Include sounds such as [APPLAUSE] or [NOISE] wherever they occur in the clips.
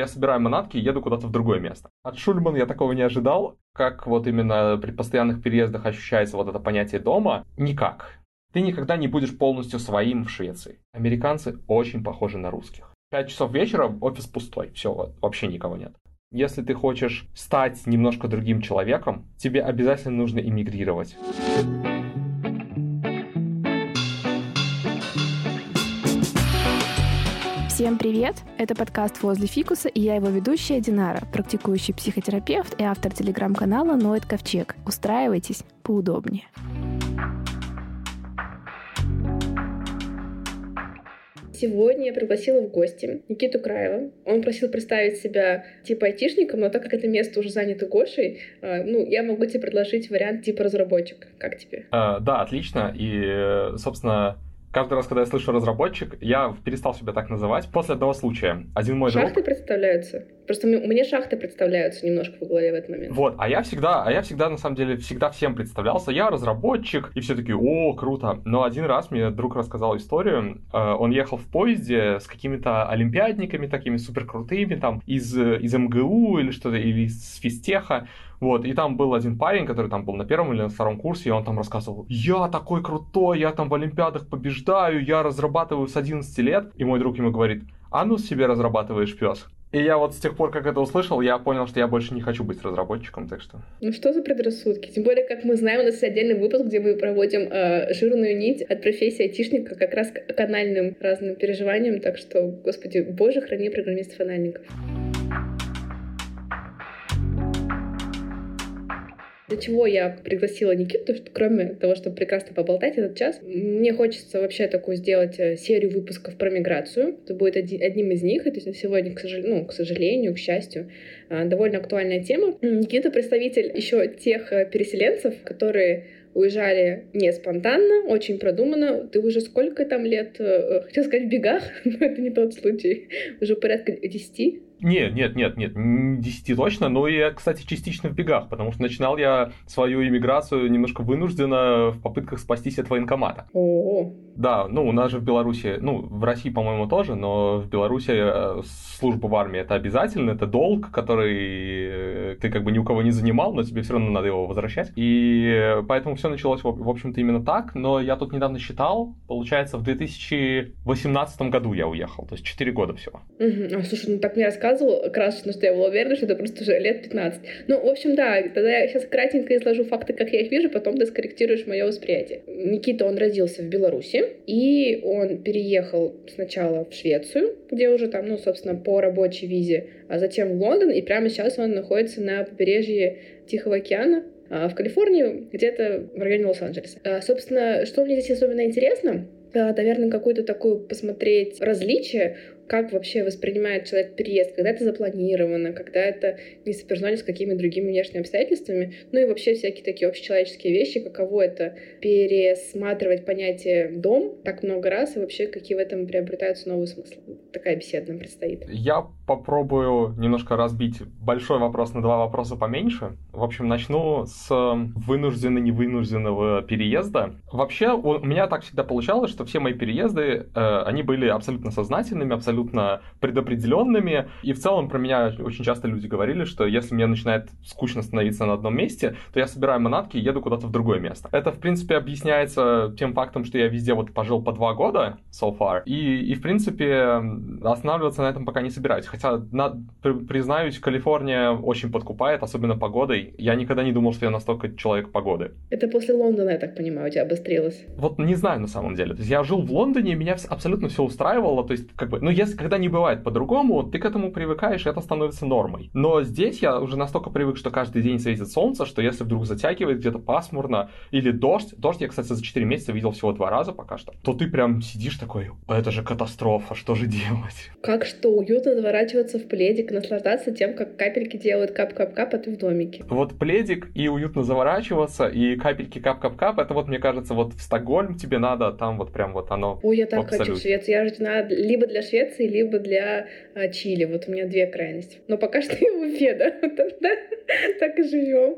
я собираю манатки и еду куда-то в другое место. От Шульман я такого не ожидал. Как вот именно при постоянных переездах ощущается вот это понятие дома? Никак. Ты никогда не будешь полностью своим в Швеции. Американцы очень похожи на русских. Пять часов вечера, офис пустой, все, вообще никого нет. Если ты хочешь стать немножко другим человеком, тебе обязательно нужно иммигрировать. Всем привет! Это подкаст «Возле фикуса» и я его ведущая Динара, практикующий психотерапевт и автор телеграм-канала «Ноет Ковчег». Устраивайтесь поудобнее. Сегодня я пригласила в гости Никиту Краева. Он просил представить себя типа айтишником, но так как это место уже занято Гошей, а, ну, я могу тебе предложить вариант типа разработчик. Как тебе? А, да, отлично. И, собственно, Каждый раз, когда я слышу разработчик, я перестал себя так называть после одного случая. Один мой шахты друг... представляются? Просто мне шахты представляются немножко в голове в этот момент. Вот, а я всегда, а я всегда, на самом деле, всегда всем представлялся. Я разработчик, и все таки о, круто. Но один раз мне друг рассказал историю. Э, он ехал в поезде с какими-то олимпиадниками такими супер крутыми, там, из, из МГУ или что-то, или из физтеха. Вот, и там был один парень, который там был на первом или на втором курсе, и он там рассказывал, я такой крутой, я там в Олимпиадах побеждаю, я разрабатываю с 11 лет. И мой друг ему говорит, а ну себе разрабатываешь, пес. И я вот с тех пор, как это услышал, я понял, что я больше не хочу быть разработчиком, так что... Ну что за предрассудки? Тем более, как мы знаем, у нас есть отдельный выпуск, где мы проводим э, жирную нить от профессии айтишника как раз к канальным разным переживаниям, так что, господи, боже, храни программистов-анальников. Для чего я пригласила Никиту, что кроме того, чтобы прекрасно поболтать этот час, мне хочется вообще такую сделать э, серию выпусков про миграцию. Это будет один, одним из них. Это сегодня, к сожалению, ну, к сожалению, к счастью, э, довольно актуальная тема. Никита представитель еще тех э, переселенцев, которые уезжали не спонтанно, очень продуманно. Ты уже сколько там лет, хотел сказать, в бегах, [LAUGHS] но это не тот случай, уже порядка десяти нет, нет, нет, нет, не 10 точно, но и, кстати, частично в бегах, потому что начинал я свою иммиграцию немножко вынужденно в попытках спастись от военкомата. О-о-о. Да, ну у нас же в Беларуси, ну в России, по-моему, тоже, но в Беларуси э, служба в армии это обязательно, это долг, который э, ты как бы ни у кого не занимал, но тебе все равно надо его возвращать. И поэтому все началось, в общем-то, именно так, но я тут недавно считал, получается, в 2018 году я уехал, то есть 4 года всего. Угу. А, слушай, ну так мне рассказывай рассказывал красочно, что я была уверена, что это просто уже лет 15. Ну, в общем, да, тогда я сейчас кратенько изложу факты, как я их вижу, потом ты скорректируешь мое восприятие. Никита, он родился в Беларуси, и он переехал сначала в Швецию, где уже там, ну, собственно, по рабочей визе, а затем в Лондон, и прямо сейчас он находится на побережье Тихого океана, а, в Калифорнии, где-то в районе Лос-Анджелеса. А, собственно, что мне здесь особенно интересно, наверное, какую-то такую посмотреть различие как вообще воспринимает человек переезд, когда это запланировано, когда это не сопряжено с какими-то другими внешними обстоятельствами, ну и вообще всякие такие общечеловеческие вещи, каково это пересматривать понятие «дом» так много раз, и вообще какие в этом приобретаются новые смыслы. Такая беседа нам предстоит. Я попробую немножко разбить большой вопрос на два вопроса поменьше. В общем, начну с вынужденно-невынужденного переезда. Вообще, у меня так всегда получалось, что все мои переезды, э, они были абсолютно сознательными, абсолютно абсолютно предопределенными. И в целом про меня очень часто люди говорили, что если мне начинает скучно становиться на одном месте, то я собираю манатки и еду куда-то в другое место. Это, в принципе, объясняется тем фактом, что я везде вот пожил по два года so far. И, и в принципе, останавливаться на этом пока не собираюсь. Хотя, на, признаюсь, Калифорния очень подкупает, особенно погодой. Я никогда не думал, что я настолько человек погоды. Это после Лондона, я так понимаю, у тебя обострилось. Вот не знаю на самом деле. То есть я жил в Лондоне, и меня абсолютно все устраивало. То есть, как бы, ну, если когда не бывает по-другому, ты к этому привыкаешь, и это становится нормой. Но здесь я уже настолько привык, что каждый день светит солнце, что если вдруг затягивает где-то пасмурно или дождь, дождь я, кстати, за 4 месяца видел всего два раза пока что, то ты прям сидишь такой, это же катастрофа, что же делать? Как что, уютно заворачиваться в пледик, наслаждаться тем, как капельки делают кап-кап-кап, а ты в домике. Вот пледик и уютно заворачиваться, и капельки кап-кап-кап, это вот, мне кажется, вот в Стокгольм тебе надо, там вот прям вот оно Ой, я так хочу в Швецию. Я же надо либо для Швеции, либо либо для а, Чили. Вот у меня две крайности. Но пока что я в Уфе, да? Так и живем.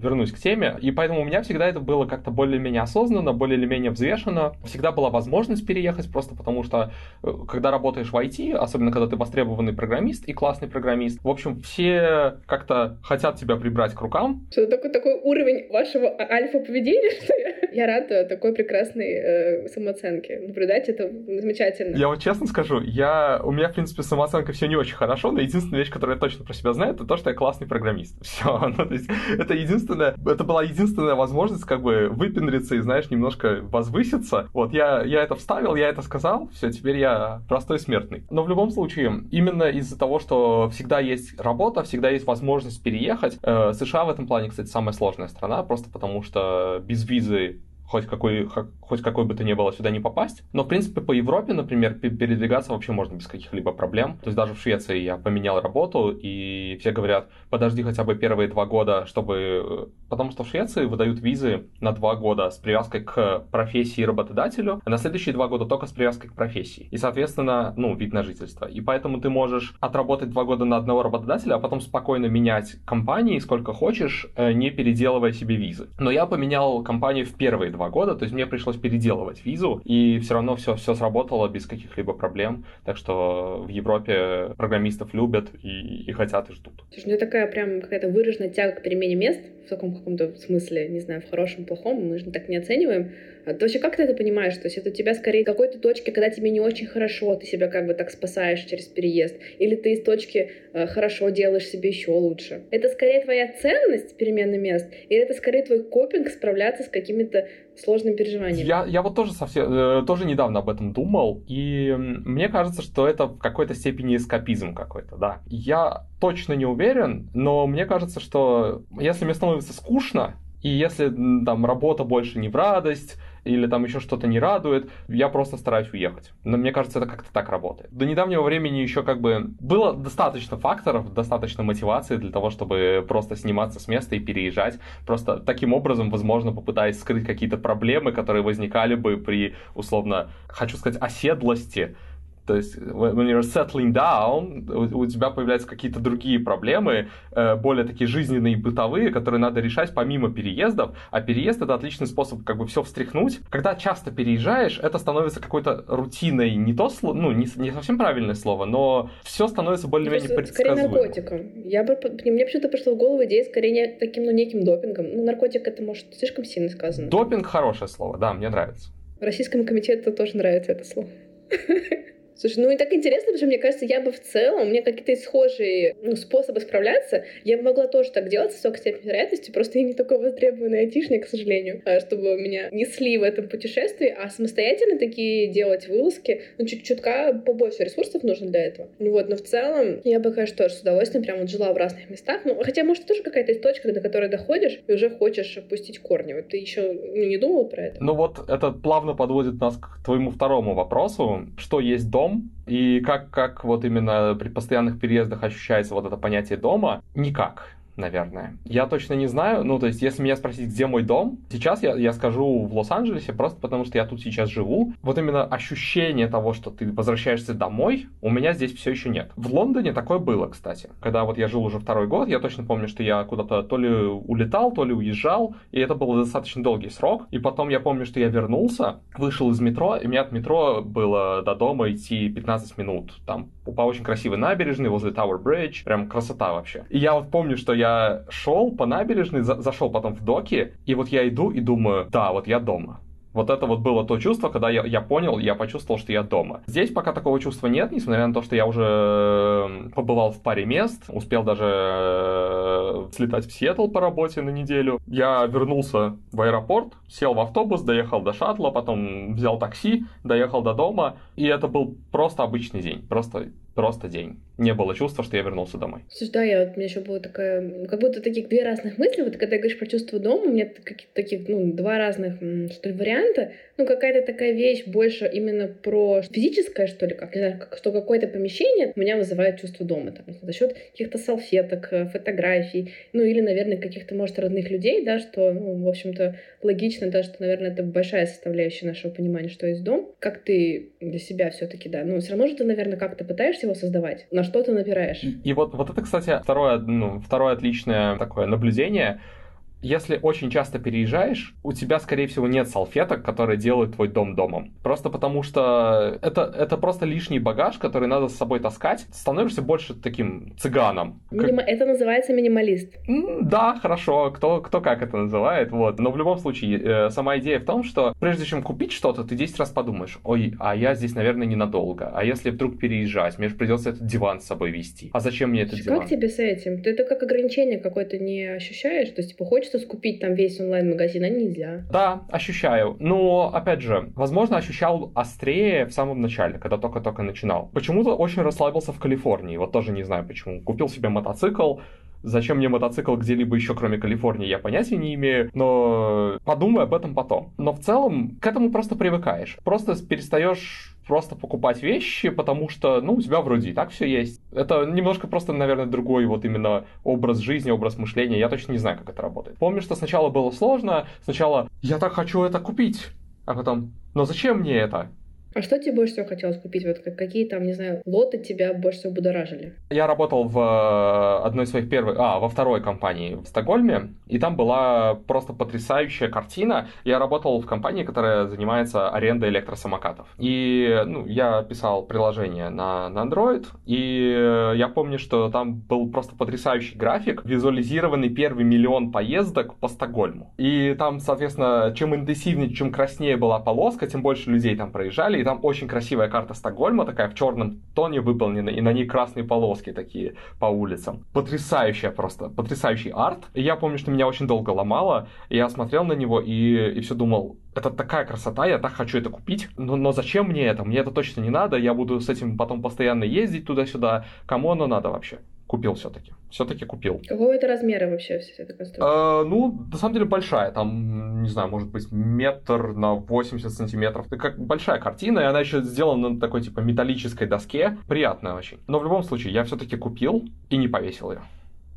Вернусь к теме. И поэтому у меня всегда это было как-то более-менее осознанно, более или менее взвешенно. Всегда была возможность переехать, просто потому что, э, когда работаешь в IT, особенно когда ты востребованный программист и классный программист, в общем, все как-то хотят тебя прибрать к рукам. Что такой, такой уровень вашего а, альфа-поведения, [LAUGHS] что я, я рада такой прекрасной э, самооценки. Наблюдать это замечательно. Я вот честно скажу, я, у меня, в принципе, самооценка все не очень хорошо, но единственная вещь, которую я точно про себя знаю, это то, что я классный программист. [LAUGHS] Все. Ну, то есть, это единственная, это была единственная возможность как бы выпендриться и, знаешь, немножко возвыситься. Вот, я, я это вставил, я это сказал, все, теперь я простой смертный. Но в любом случае, именно из-за того, что всегда есть работа, всегда есть возможность переехать, э, США в этом плане, кстати, самая сложная страна, просто потому что без визы хоть какой, хоть какой бы то ни было сюда не попасть. Но, в принципе, по Европе, например, передвигаться вообще можно без каких-либо проблем. То есть даже в Швеции я поменял работу, и все говорят, подожди хотя бы первые два года, чтобы... Потому что в Швеции выдают визы на два года с привязкой к профессии работодателю, а на следующие два года только с привязкой к профессии. И, соответственно, ну, вид на жительство. И поэтому ты можешь отработать два года на одного работодателя, а потом спокойно менять компании сколько хочешь, э, не переделывая себе визы. Но я поменял компанию в первые два года, то есть мне пришлось переделывать визу, и все равно все, все сработало без каких-либо проблем. Так что в Европе программистов любят и, и хотят и ждут. Слушай, ну такая прям какая-то выраженная тяга к перемене мест в таком каком-то смысле, не знаю, в хорошем, плохом, мы же так не оцениваем. А то вообще как ты это понимаешь? То есть это у тебя скорее какой-то точки, когда тебе не очень хорошо, ты себя как бы так спасаешь через переезд, или ты из точки э, хорошо делаешь себе еще лучше. Это скорее твоя ценность перемены мест, или это скорее твой копинг справляться с какими-то сложными переживаниями? Я, я вот тоже совсем, э, тоже недавно об этом думал, и мне кажется, что это в какой-то степени эскапизм какой-то, да. Я точно не уверен, но мне кажется, что если мне становится скучно, и если там работа больше не в радость, или там еще что-то не радует, я просто стараюсь уехать. Но мне кажется, это как-то так работает. До недавнего времени еще как бы было достаточно факторов, достаточно мотивации для того, чтобы просто сниматься с места и переезжать. Просто таким образом, возможно, попытаясь скрыть какие-то проблемы, которые возникали бы при, условно, хочу сказать, оседлости то есть, when you're settling down, у, у тебя появляются какие-то другие проблемы, э, более такие жизненные, бытовые, которые надо решать помимо переездов. А переезд это отличный способ как бы все встряхнуть. Когда часто переезжаешь, это становится какой-то рутиной, не то слово, ну, не, не совсем правильное слово, но все становится более-менее предсказуемым. Скорее наркотиком. Я бы, мне почему-то пришла в голову идея скорее не таким, ну, неким допингом. Ну, наркотик это, может, слишком сильно сказано. Допинг хорошее слово, да, мне нравится. Российскому комитету тоже нравится это слово. [LAUGHS] Слушай, ну и так интересно, потому что мне кажется, я бы в целом, у меня какие-то схожие ну, способы справляться, я бы могла тоже так делать с высокой степенью вероятности, просто я не такой востребованный айтишник, к сожалению, а, чтобы меня несли в этом путешествии, а самостоятельно такие делать вылазки, ну, чуть чутка побольше ресурсов нужно для этого. Ну вот, но в целом я бы, конечно, тоже с удовольствием прям вот жила в разных местах, ну, хотя, может, тоже какая-то точка, до которой доходишь и уже хочешь опустить корни. Вот ты еще не думал про это? Ну вот это плавно подводит нас к твоему второму вопросу. Что есть дом? Дом, и как, как вот именно при постоянных переездах ощущается вот это понятие дома, никак наверное. Я точно не знаю, ну, то есть, если меня спросить, где мой дом, сейчас я, я скажу в Лос-Анджелесе, просто потому что я тут сейчас живу. Вот именно ощущение того, что ты возвращаешься домой, у меня здесь все еще нет. В Лондоне такое было, кстати. Когда вот я жил уже второй год, я точно помню, что я куда-то то ли улетал, то ли уезжал, и это был достаточно долгий срок. И потом я помню, что я вернулся, вышел из метро, и мне от метро было до дома идти 15 минут. Там по очень красивой набережной возле Tower Bridge, прям красота вообще. И я вот помню, что я шел по набережной, за зашел потом в доки, и вот я иду и думаю, да, вот я дома. Вот это вот было то чувство, когда я, я понял, я почувствовал, что я дома. Здесь пока такого чувства нет, несмотря на то, что я уже побывал в паре мест, успел даже э, слетать в Сиэтл по работе на неделю. Я вернулся в аэропорт, сел в автобус, доехал до шаттла, потом взял такси, доехал до дома, и это был просто обычный день, просто просто день. Не было чувства, что я вернулся домой. Слушай, да, я, у меня еще было такая, как будто таких две разных мысли. Вот когда говоришь про чувство дома, у меня какие-то таких, ну, два разных, что ли, варианта. Ну, какая-то такая вещь больше именно про физическое, что ли, как, не знаю, как, что какое-то помещение меня вызывает чувство дома. Там, за счет каких-то салфеток, э, фотографий, ну, или, наверное, каких-то, может, родных людей, да, что, ну, в общем-то, логично, да, что, наверное, это большая составляющая нашего понимания, что есть дом. Как ты для себя все-таки, да, ну, все равно же ты, наверное, как-то пытаешься его создавать. На что ты напираешь? И вот, вот это, кстати, второе, ну, второе отличное такое наблюдение. Если очень часто переезжаешь, у тебя, скорее всего, нет салфеток, которые делают твой дом домом. Просто потому что это, это просто лишний багаж, который надо с собой таскать. Становишься больше таким цыганом. Минима... Это называется минималист. Да, хорошо, кто, кто как это называет, вот. Но в любом случае, э, сама идея в том, что прежде чем купить что-то, ты 10 раз подумаешь, ой, а я здесь, наверное, ненадолго. А если вдруг переезжать, мне же придется этот диван с собой вести. А зачем мне этот как диван? Как тебе с этим? Ты это как ограничение какое-то не ощущаешь? То есть, типа, хочется скупить там весь онлайн-магазин, а нельзя? Да, ощущаю. Но, опять же, возможно, ощущал острее в самом начале, когда только-только начинал. Почему-то очень расслабился в Калифорнии. Вот тоже не знаю почему. Купил себе мотоцикл, Зачем мне мотоцикл где-либо еще, кроме Калифорнии, я понятия не имею, но подумай об этом потом. Но в целом к этому просто привыкаешь. Просто перестаешь просто покупать вещи, потому что, ну, у тебя вроде и так все есть. Это немножко просто, наверное, другой вот именно образ жизни, образ мышления. Я точно не знаю, как это работает. Помню, что сначала было сложно. Сначала я так хочу это купить, а потом, но зачем мне это? А что тебе больше всего хотелось купить? Вот какие там, не знаю, лоты тебя больше всего будоражили? Я работал в э, одной из своих первых, а, во второй компании в Стокгольме, и там была просто потрясающая картина. Я работал в компании, которая занимается арендой электросамокатов. И, ну, я писал приложение на, на Android, и я помню, что там был просто потрясающий график, визуализированный первый миллион поездок по Стокгольму. И там, соответственно, чем интенсивнее, чем краснее была полоска, тем больше людей там проезжали, и там очень красивая карта Стокгольма, такая в черном тоне выполнена, и на ней красные полоски такие по улицам. Потрясающая просто, потрясающий арт. И я помню, что меня очень долго ломало, я смотрел на него и, и все думал, это такая красота, я так хочу это купить, но, но зачем мне это? Мне это точно не надо, я буду с этим потом постоянно ездить туда-сюда. Кому оно надо вообще? Купил все-таки. Все-таки купил. Какого это размера вообще вся эта конструкция? А, ну, на самом деле большая. Там, не знаю, может быть, метр на 80 сантиметров. Это как большая картина, и она еще сделана на такой, типа, металлической доске. Приятная очень. Но в любом случае, я все-таки купил и не повесил ее.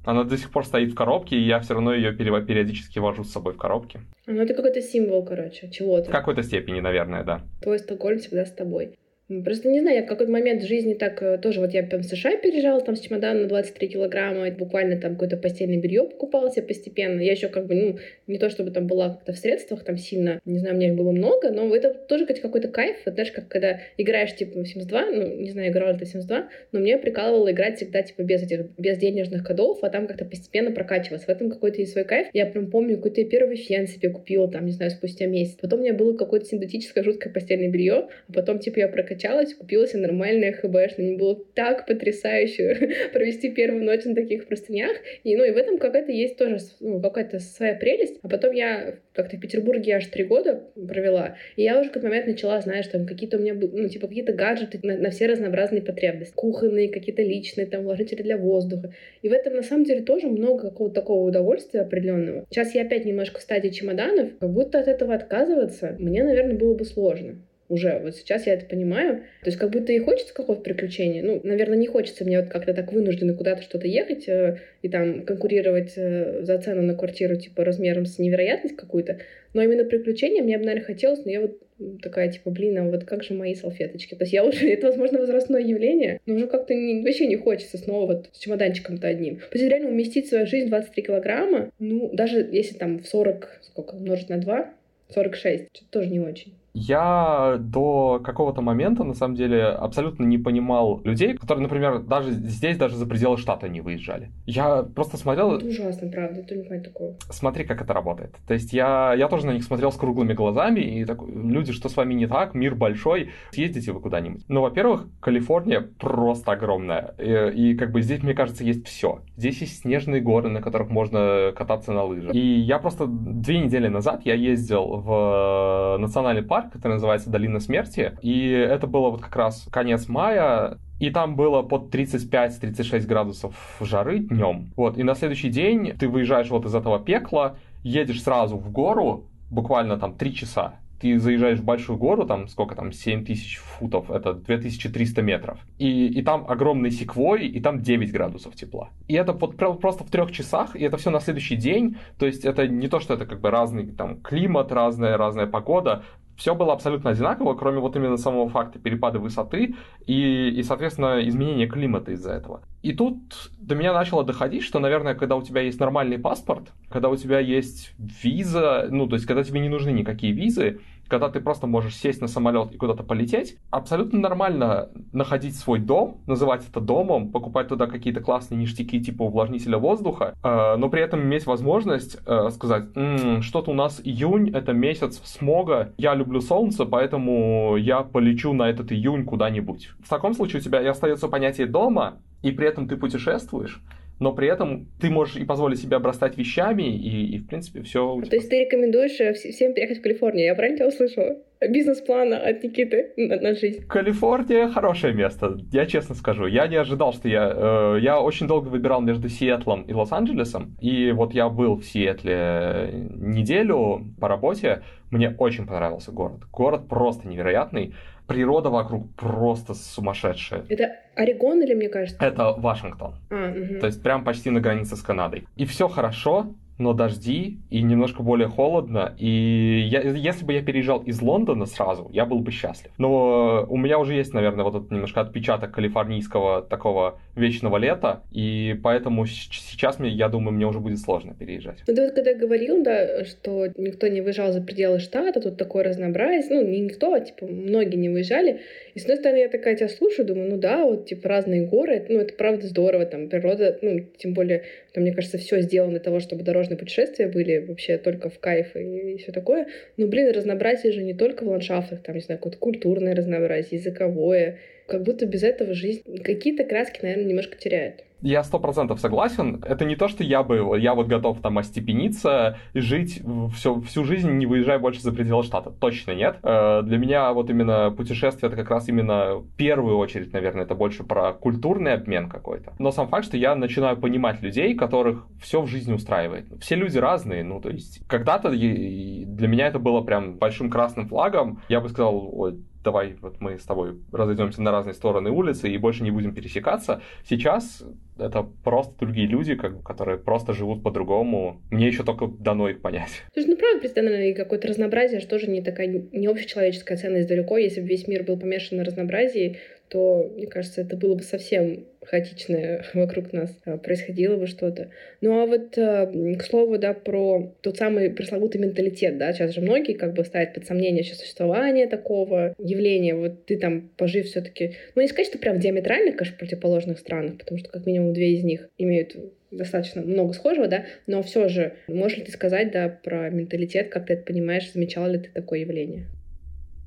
Она до сих пор стоит в коробке, и я все равно ее периодически вожу с собой в коробке. Ну, это какой-то символ, короче, чего-то. В какой-то степени, наверное, да. Твой Стокгольм всегда с тобой. Просто не знаю, я в какой-то момент в жизни так э, тоже, вот я прям в США переезжала там с чемоданом на 23 килограмма, буквально там какое-то постельное белье покупала себе постепенно. Я еще как бы, ну, не то чтобы там была как-то в средствах там сильно, не знаю, у меня их было много, но это тоже какой-то кайф, вот, знаешь, как когда играешь типа в 72, ну, не знаю, играла ли ты в 72, но мне прикалывало играть всегда типа без этих, без денежных кодов, а там как-то постепенно прокачиваться. В этом какой-то есть свой кайф. Я прям помню, какой-то первый фен себе купила там, не знаю, спустя месяц. Потом у меня было какое-то синтетическое жуткое постельное белье, а потом типа я прокачалась, купила себе нормальное что мне было так потрясающе [LAUGHS] провести первую ночь на таких простынях. И, ну, и в этом какая-то есть тоже ну, какая-то своя прелесть. А потом я как-то в Петербурге аж три года провела, и я уже какой-то момент начала, знаешь, там какие-то у меня, ну, типа какие-то гаджеты на, на все разнообразные потребности. Кухонные, какие-то личные, там, вложители для воздуха. И в этом, на самом деле, тоже много какого-то такого удовольствия определенного. Сейчас я опять немножко в стадии чемоданов, как будто от этого отказываться мне, наверное, было бы сложно уже. Вот сейчас я это понимаю. То есть как будто и хочется какого-то приключения. Ну, наверное, не хочется мне вот как-то так вынужденно куда-то что-то ехать э, и там конкурировать э, за цену на квартиру типа размером с невероятность какую-то. Но именно приключения мне бы, наверное, хотелось, но я вот такая, типа, блин, а вот как же мои салфеточки? То есть я уже, [LAUGHS] это, возможно, возрастное явление, но уже как-то не, вообще не хочется снова вот с чемоданчиком-то одним. То есть реально уместить в свою жизнь 23 килограмма, ну, даже если там в 40, сколько, умножить на 2, 46, что тоже не очень. Я до какого-то момента, на самом деле, абсолютно не понимал людей, которые, например, даже здесь, даже за пределы штата не выезжали. Я просто смотрел... Это ужасно, правда, это не такое. Смотри, как это работает. То есть я, я тоже на них смотрел с круглыми глазами, и такой, люди, что с вами не так, мир большой, съездите вы куда-нибудь. Ну, во-первых, Калифорния просто огромная, и, и как бы здесь, мне кажется, есть все. Здесь есть снежные горы, на которых можно кататься на лыжах. И я просто две недели назад я ездил в национальный парк, парк, который называется Долина Смерти. И это было вот как раз конец мая, и там было под 35-36 градусов жары днем. Вот, и на следующий день ты выезжаешь вот из этого пекла, едешь сразу в гору, буквально там 3 часа ты заезжаешь в большую гору, там сколько там, 7 тысяч футов, это 2300 метров, и, и там огромный секвой, и там 9 градусов тепла. И это вот просто в трех часах, и это все на следующий день, то есть это не то, что это как бы разный там климат, разная, разная погода, все было абсолютно одинаково, кроме вот именно самого факта перепада высоты и, и соответственно, изменения климата из-за этого. И тут до меня начало доходить, что, наверное, когда у тебя есть нормальный паспорт, когда у тебя есть виза, ну, то есть, когда тебе не нужны никакие визы, когда ты просто можешь сесть на самолет и куда-то полететь, абсолютно нормально находить свой дом, называть это домом, покупать туда какие-то классные ништяки типа увлажнителя воздуха, э, но при этом иметь возможность э, сказать, м-м, что-то у нас июнь, это месяц смога, я люблю солнце, поэтому я полечу на этот июнь куда-нибудь. В таком случае у тебя и остается понятие дома, и при этом ты путешествуешь, но при этом ты можешь и позволить себе обрастать вещами, и, и в принципе, все. То есть ты рекомендуешь э, всем переехать в Калифорнию? Я правильно тебя услышала? Бизнес-план от Никиты на, на жизнь. Калифорния хорошее место, я честно скажу. Я не ожидал, что я... Э, я очень долго выбирал между Сиэтлом и Лос-Анджелесом, и вот я был в Сиэтле неделю по работе. Мне очень понравился город. Город просто невероятный природа вокруг просто сумасшедшая. Это Орегон или мне кажется? Это Вашингтон. А, угу. То есть прям почти на границе с Канадой. И все хорошо, но дожди и немножко более холодно. И я, если бы я переезжал из Лондона сразу, я был бы счастлив. Но у меня уже есть, наверное, вот этот немножко отпечаток калифорнийского такого вечного лета, и поэтому сейчас, мне, я думаю, мне уже будет сложно переезжать. Ну, ты вот когда говорил, да, что никто не выезжал за пределы штата, тут такое разнообразие, ну, не никто, а, типа, многие не выезжали. И, с одной стороны, я такая тебя слушаю, думаю, ну да, вот, типа, разные горы, ну, это правда здорово, там, природа, ну, тем более, там, мне кажется, все сделано для того, чтобы дорожные путешествия были вообще только в кайф и, и все такое. Но, блин, разнообразие же не только в ландшафтах, там, не знаю, какое-то культурное разнообразие, языковое, как будто без этого жизнь какие-то краски, наверное, немножко теряет. Я сто процентов согласен. Это не то, что я бы, я вот готов там остепениться жить всю, всю жизнь, не выезжая больше за пределы штата. Точно нет. Э, для меня вот именно путешествие это как раз именно в первую очередь, наверное, это больше про культурный обмен какой-то. Но сам факт, что я начинаю понимать людей, которых все в жизни устраивает. Все люди разные, ну то есть когда-то для меня это было прям большим красным флагом. Я бы сказал, давай вот мы с тобой разойдемся на разные стороны улицы и больше не будем пересекаться. Сейчас это просто другие люди, как, которые просто живут по-другому. Мне еще только дано их понять. Слушай, ну правда, представляю, какое-то разнообразие, что же не такая не общечеловеческая ценность далеко. Если бы весь мир был помешан на разнообразии, то, мне кажется, это было бы совсем хаотичное [LAUGHS] вокруг нас а, происходило бы что-то. Ну а вот, а, к слову, да, про тот самый пресловутый менталитет, да, сейчас же многие как бы ставят под сомнение существование такого явления. Вот ты там, пожив все таки ну не сказать, что прям диаметрально, конечно, противоположных странах, потому что как минимум две из них имеют достаточно много схожего, да, но все же, можешь ли ты сказать, да, про менталитет, как ты это понимаешь, замечала ли ты такое явление?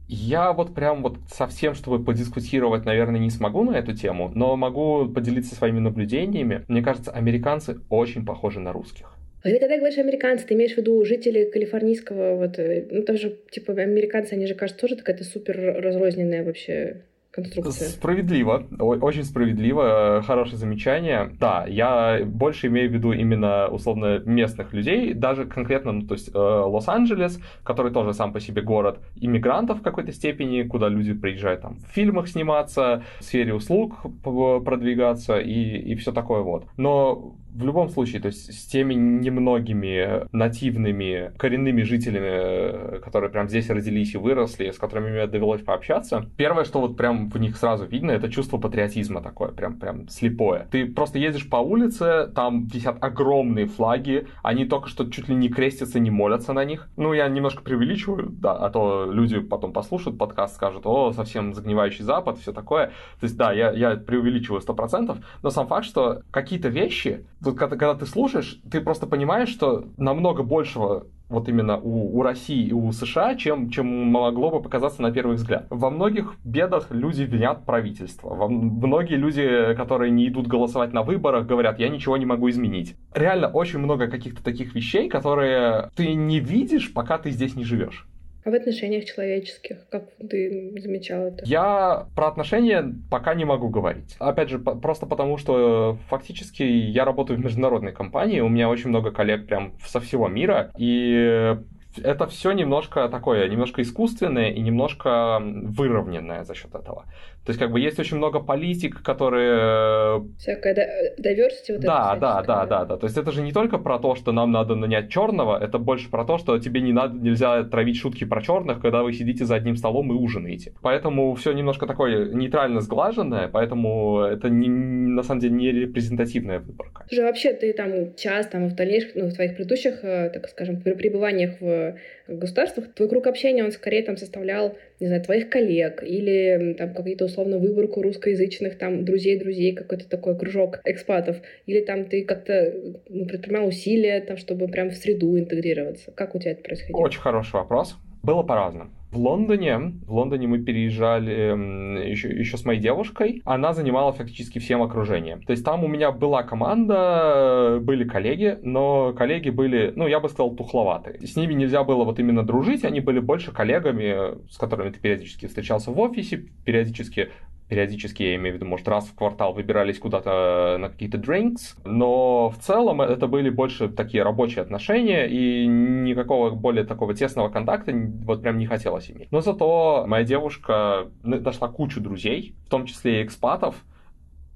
Я вот прям вот совсем, чтобы подискутировать, наверное, не смогу на эту тему, но могу поделиться своими наблюдениями. Мне кажется, американцы очень похожи на русских. А ты когда говоришь американцы, ты имеешь в виду жители калифорнийского, вот, э, ну, тоже, типа, американцы, они же, кажется, тоже какая-то супер разрозненная вообще конструкция. Справедливо, очень справедливо, хорошее замечание. Да, я больше имею в виду именно условно местных людей, даже конкретно, ну, то есть э, Лос-Анджелес, который тоже сам по себе город иммигрантов в какой-то степени, куда люди приезжают там в фильмах сниматься, в сфере услуг продвигаться и, и все такое вот. Но в любом случае, то есть с теми немногими нативными коренными жителями, которые прям здесь родились и выросли, с которыми мне довелось пообщаться, первое, что вот прям в них сразу видно, это чувство патриотизма такое, прям, прям слепое. Ты просто едешь по улице, там висят огромные флаги, они только что чуть ли не крестятся, не молятся на них. Ну, я немножко преувеличиваю, да, а то люди потом послушают подкаст, скажут, о, совсем загнивающий Запад, все такое. То есть, да, я, я преувеличиваю процентов, но сам факт, что какие-то вещи тут когда, когда ты слушаешь, ты просто понимаешь, что намного большего вот именно у, у России и у США, чем, чем могло бы показаться на первый взгляд. Во многих бедах люди винят правительство. Во, многие люди, которые не идут голосовать на выборах, говорят, я ничего не могу изменить. Реально очень много каких-то таких вещей, которые ты не видишь, пока ты здесь не живешь. А в отношениях человеческих, как ты замечал это? Я про отношения пока не могу говорить. Опять же, просто потому, что фактически я работаю в международной компании, у меня очень много коллег прям со всего мира, и это все немножко такое, немножко искусственное и немножко выровненное за счет этого. То есть, как бы, есть очень много политик, которые... Э, Всякая diversity. Вот да, да, да, да, да. То есть, это же не только про то, что нам надо нанять черного, это больше про то, что тебе не надо, нельзя травить шутки про черных, когда вы сидите за одним столом и ужинаете. Поэтому все немножко такое нейтрально сглаженное, поэтому это не, на самом деле не репрезентативная выборка. Слушай, а вообще ты там час, там, в дальнейших, ну, в твоих предыдущих, э, так скажем, пребываниях в государствах, твой круг общения, он скорее там составлял, не знаю, твоих коллег или там какие-то условно выборку русскоязычных там друзей-друзей, какой-то такой кружок экспатов, или там ты как-то ну, предпринимал усилия там, чтобы прям в среду интегрироваться. Как у тебя это происходило? Очень хороший вопрос. Было по-разному. В Лондоне, в Лондоне мы переезжали еще, еще с моей девушкой. Она занимала фактически всем окружением. То есть там у меня была команда, были коллеги, но коллеги были, ну, я бы сказал, тухловатые. С ними нельзя было вот именно дружить, они были больше коллегами, с которыми ты периодически встречался в офисе, периодически периодически, я имею в виду, может, раз в квартал выбирались куда-то на какие-то drinks, но в целом это были больше такие рабочие отношения, и никакого более такого тесного контакта вот прям не хотелось иметь. Но зато моя девушка нашла кучу друзей, в том числе и экспатов,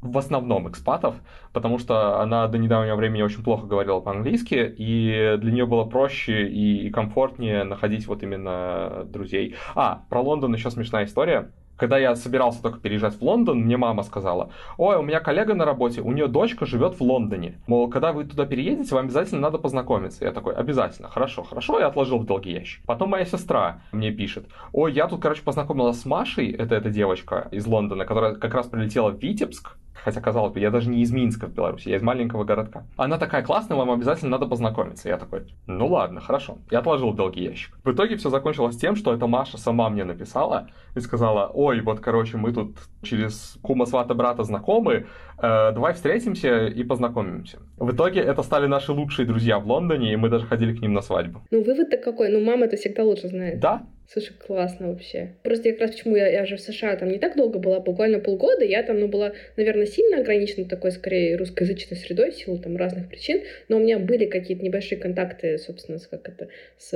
в основном экспатов, потому что она до недавнего времени очень плохо говорила по-английски, и для нее было проще и комфортнее находить вот именно друзей. А, про Лондон еще смешная история. Когда я собирался только переезжать в Лондон, мне мама сказала, ой, у меня коллега на работе, у нее дочка живет в Лондоне. Мол, когда вы туда переедете, вам обязательно надо познакомиться. Я такой, обязательно, хорошо, хорошо, я отложил в долгий ящик. Потом моя сестра мне пишет, ой, я тут, короче, познакомилась с Машей, это эта девочка из Лондона, которая как раз прилетела в Витебск, Хотя, казалось бы, я даже не из Минска в Беларуси, я из маленького городка. Она такая классная, вам обязательно надо познакомиться. Я такой, ну ладно, хорошо. Я отложил долгий ящик. В итоге все закончилось тем, что эта Маша сама мне написала и сказала, ой, вот, короче, мы тут через кума, свата, брата знакомы, э, давай встретимся и познакомимся. В итоге это стали наши лучшие друзья в Лондоне, и мы даже ходили к ним на свадьбу. Ну, вывод-то какой? Ну, мама это всегда лучше знает. Да, Слушай, классно вообще. Просто я как раз почему я, я же в США там не так долго была, буквально полгода, я там, ну, была, наверное, сильно ограничена такой, скорее, русскоязычной средой в силу там разных причин, но у меня были какие-то небольшие контакты, собственно, с, как это, с,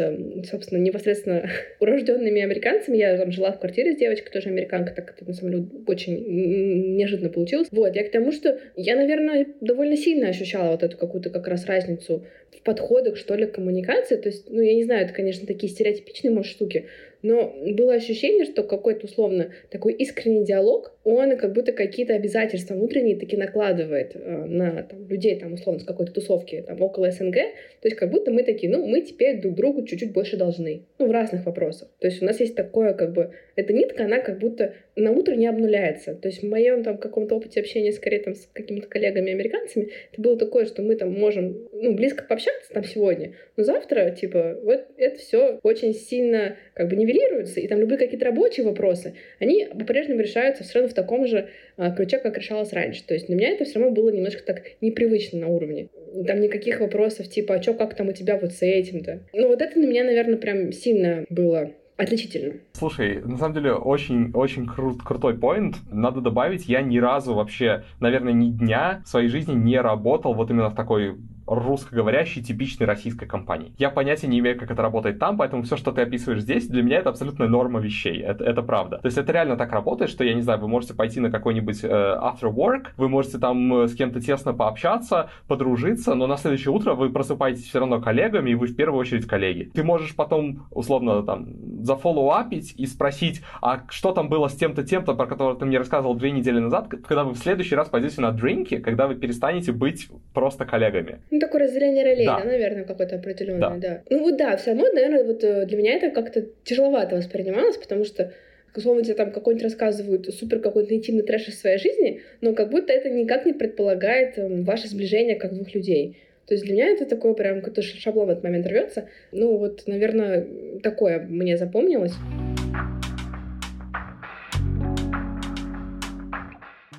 собственно, непосредственно [LAUGHS] урожденными американцами. Я там жила в квартире с девочкой, тоже американка, так это, на самом деле, очень неожиданно получилось. Вот, я к тому, что я, наверное, довольно сильно ощущала вот эту какую-то как раз разницу подходах, что ли, к коммуникации. То есть, ну, я не знаю, это, конечно, такие стереотипичные, может, штуки, но было ощущение, что какой-то условно такой искренний диалог, он как будто какие-то обязательства внутренние таки накладывает э, на там, людей, там, условно, с какой-то тусовки там, около СНГ. То есть как будто мы такие, ну, мы теперь друг другу чуть-чуть больше должны. Ну, в разных вопросах. То есть у нас есть такое, как бы, эта нитка, она как будто на утро не обнуляется. То есть в моем там каком-то опыте общения скорее там с какими-то коллегами-американцами, это было такое, что мы там можем, ну, близко пообщаться там сегодня, но завтра, типа, вот это все очень сильно как бы нивелируется, и там любые какие-то рабочие вопросы, они по-прежнему решаются все равно в таком же а, ключе, как решалось раньше. То есть для меня это все равно было немножко так непривычно на уровне. Там никаких вопросов типа, а что, как там у тебя вот с этим-то? Ну вот это на меня, наверное, прям сильно было отличительно. Слушай, на самом деле очень, очень крут, крутой поинт. Надо добавить, я ни разу вообще, наверное, ни дня в своей жизни не работал вот именно в такой русскоговорящей типичной российской компании. Я понятия не имею, как это работает там, поэтому все, что ты описываешь здесь, для меня это абсолютная норма вещей. Это, это правда. То есть это реально так работает, что, я не знаю, вы можете пойти на какой-нибудь э, after work, вы можете там э, с кем-то тесно пообщаться, подружиться, но на следующее утро вы просыпаетесь все равно коллегами, и вы в первую очередь коллеги. Ты можешь потом, условно, там, зафоллоуапить и спросить, а что там было с тем-то, тем-то, про которого ты мне рассказывал две недели назад, когда вы в следующий раз пойдете на дринки, когда вы перестанете быть просто коллегами. Ну, такое разделение ролей, да, да наверное, какое-то определенное, да. да. Ну вот да, все равно, наверное, вот э, для меня это как-то тяжеловато воспринималось, потому что условно тебе там какой-нибудь рассказывают супер какой-то интимный трэш из своей жизни, но как будто это никак не предполагает э, ваше сближение как двух людей. То есть для меня это такое прям какой-то шаблон в этот момент рвется. Ну вот, наверное, такое мне запомнилось.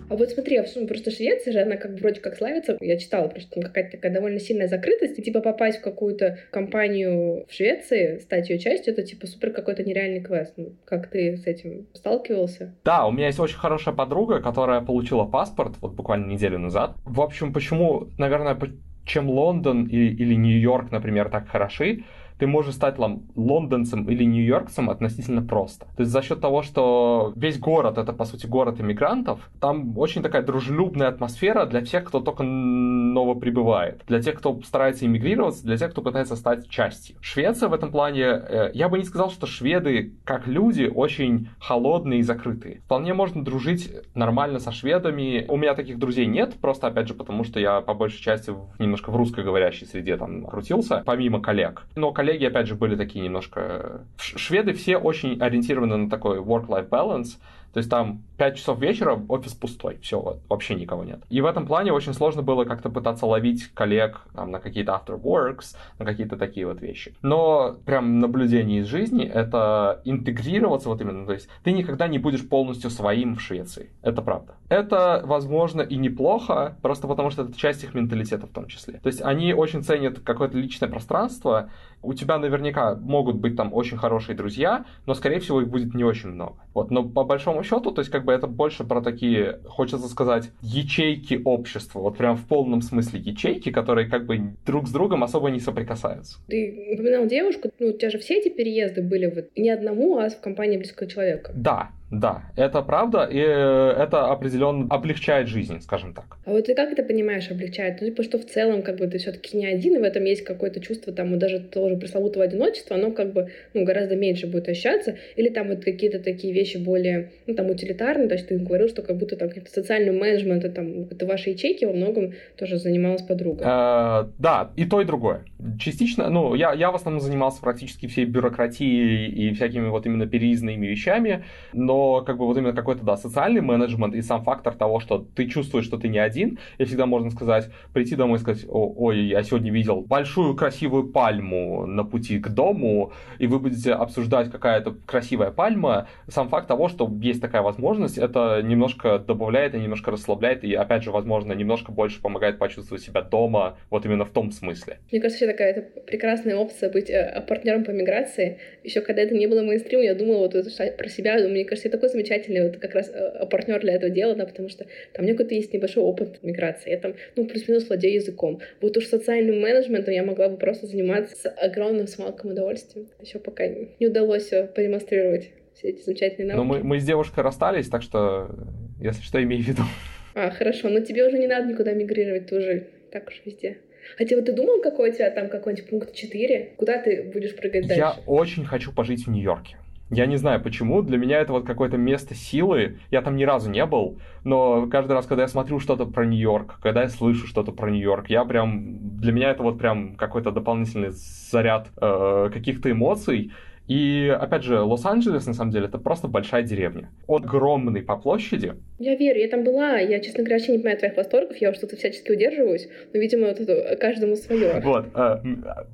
А вот смотри, а просто Швеция же, она как вроде как славится. Я читала, просто там какая-то такая довольно сильная закрытость. И типа попасть в какую-то компанию в Швеции, стать ее частью, это типа супер какой-то нереальный квест. Ну, как ты с этим сталкивался? Да, у меня есть очень хорошая подруга, которая получила паспорт вот буквально неделю назад. В общем, почему, наверное, чем Лондон и, или Нью-Йорк, например, так хороши, ты можешь стать лондонцем или нью-йоркцем относительно просто. То есть за счет того, что весь город это, по сути, город иммигрантов, там очень такая дружелюбная атмосфера для всех, кто только новоприбывает, для тех, кто старается иммигрировать, для тех, кто пытается стать частью. Швеция в этом плане, э, я бы не сказал, что шведы, как люди, очень холодные и закрытые. Вполне можно дружить нормально со шведами. У меня таких друзей нет, просто, опять же, потому что я по большей части немножко в русскоговорящей среде там крутился, помимо коллег. Но коллеги, опять же, были такие немножко... Шведы все очень ориентированы на такой work-life balance, то есть там 5 часов вечера, офис пустой, все, вообще никого нет. И в этом плане очень сложно было как-то пытаться ловить коллег там, на какие-то after works, на какие-то такие вот вещи. Но прям наблюдение из жизни — это интегрироваться вот именно, то есть ты никогда не будешь полностью своим в Швеции, это правда. Это, возможно, и неплохо, просто потому что это часть их менталитета в том числе. То есть они очень ценят какое-то личное пространство, у тебя наверняка могут быть там очень хорошие друзья, но, скорее всего, их будет не очень много. Вот, но по большому счету, то есть как бы это больше про такие, хочется сказать, ячейки общества, вот прям в полном смысле ячейки, которые как бы друг с другом особо не соприкасаются. Ты упоминал девушку, ну, у тебя же все эти переезды были вот не одному, а в компании близкого человека. Да, да, это правда, и э, это определенно облегчает жизнь, скажем так. А вот ты как это понимаешь, облегчает? Ну, типа, что в целом, как бы, ты все таки не один, и в этом есть какое-то чувство, там, даже тоже пресловутого одиночества, оно, как бы, ну, гораздо меньше будет ощущаться, или там вот какие-то такие вещи более, ну, там, утилитарные, то есть ты говорил, что как будто там каким-то социальным менеджментом, там, это ваши ячейки во многом тоже занималась подруга. Э, да, и то, и другое. Частично, ну, я, я в основном занимался практически всей бюрократией и всякими вот именно переизными вещами, но как бы вот именно какой-то, да, социальный менеджмент и сам фактор того, что ты чувствуешь, что ты не один, и всегда можно сказать, прийти домой и сказать, ой, я сегодня видел большую красивую пальму на пути к дому, и вы будете обсуждать, какая-то красивая пальма, сам факт того, что есть такая возможность, это немножко добавляет и немножко расслабляет, и опять же, возможно, немножко больше помогает почувствовать себя дома, вот именно в том смысле. Мне кажется, такая это прекрасная опция быть э, партнером по миграции. Еще когда это не было мейнстрим, я думала вот про себя, мне кажется, это такой замечательный вот как раз э, партнер для этого дела, да, потому что там у меня какой-то есть небольшой опыт миграции. Я там, ну, плюс-минус владею языком. Вот уж социальным менеджментом я могла бы просто заниматься с огромным смалком удовольствием. Еще пока не удалось э, продемонстрировать все эти замечательные навыки. Но мы, мы с девушкой расстались, так что, если что, имей в виду. А, хорошо, но тебе уже не надо никуда мигрировать, ты уже так уж везде. Хотя вот ты думал, какой у тебя там какой-нибудь пункт 4? Куда ты будешь прыгать дальше? Я очень хочу пожить в Нью-Йорке. Я не знаю почему, для меня это вот какое-то место силы. Я там ни разу не был, но каждый раз, когда я смотрю что-то про Нью-Йорк, когда я слышу что-то про Нью-Йорк, я прям... Для меня это вот прям какой-то дополнительный заряд э, каких-то эмоций. И, опять же, Лос-Анджелес, на самом деле, это просто большая деревня. Огромный по площади. Я верю, я там была. Я, честно говоря, вообще не понимаю твоих восторгов. Я что-то всячески удерживаюсь. Но, видимо, вот это каждому свое. Вот. Э,